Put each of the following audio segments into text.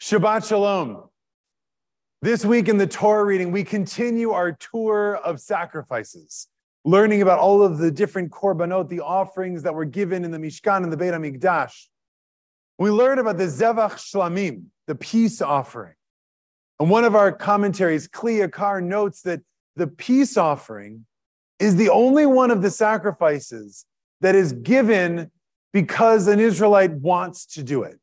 Shabbat Shalom. This week in the Torah reading, we continue our tour of sacrifices, learning about all of the different korbanot, the offerings that were given in the Mishkan and the Beit HaMikdash. We learn about the Zevach Shlamim, the peace offering. And one of our commentaries, Kli Yakar, notes that the peace offering is the only one of the sacrifices that is given because an Israelite wants to do it,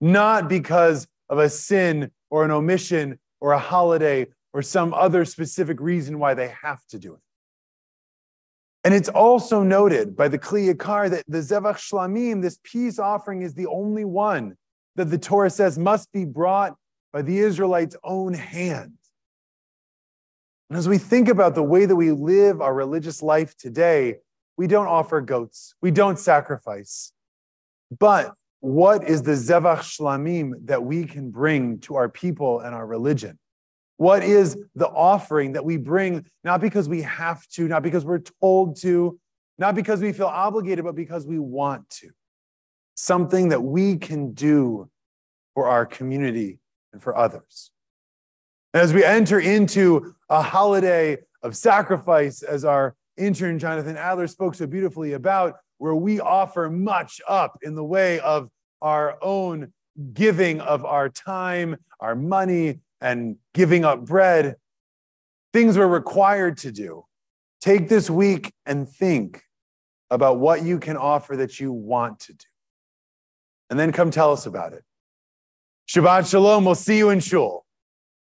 not because of a sin or an omission or a holiday or some other specific reason why they have to do it. And it's also noted by the Kli Yakar that the Zevach Shlamim, this peace offering, is the only one that the Torah says must be brought by the Israelites' own hand. And as we think about the way that we live our religious life today, we don't offer goats, we don't sacrifice. But what is the Zevach Shlamim that we can bring to our people and our religion? What is the offering that we bring, not because we have to, not because we're told to, not because we feel obligated, but because we want to? Something that we can do for our community and for others. As we enter into a holiday of sacrifice, as our intern Jonathan Adler spoke so beautifully about, where we offer much up in the way of our own giving of our time, our money, and giving up bread, things we're required to do. Take this week and think about what you can offer that you want to do. And then come tell us about it. Shabbat Shalom. We'll see you in Shul.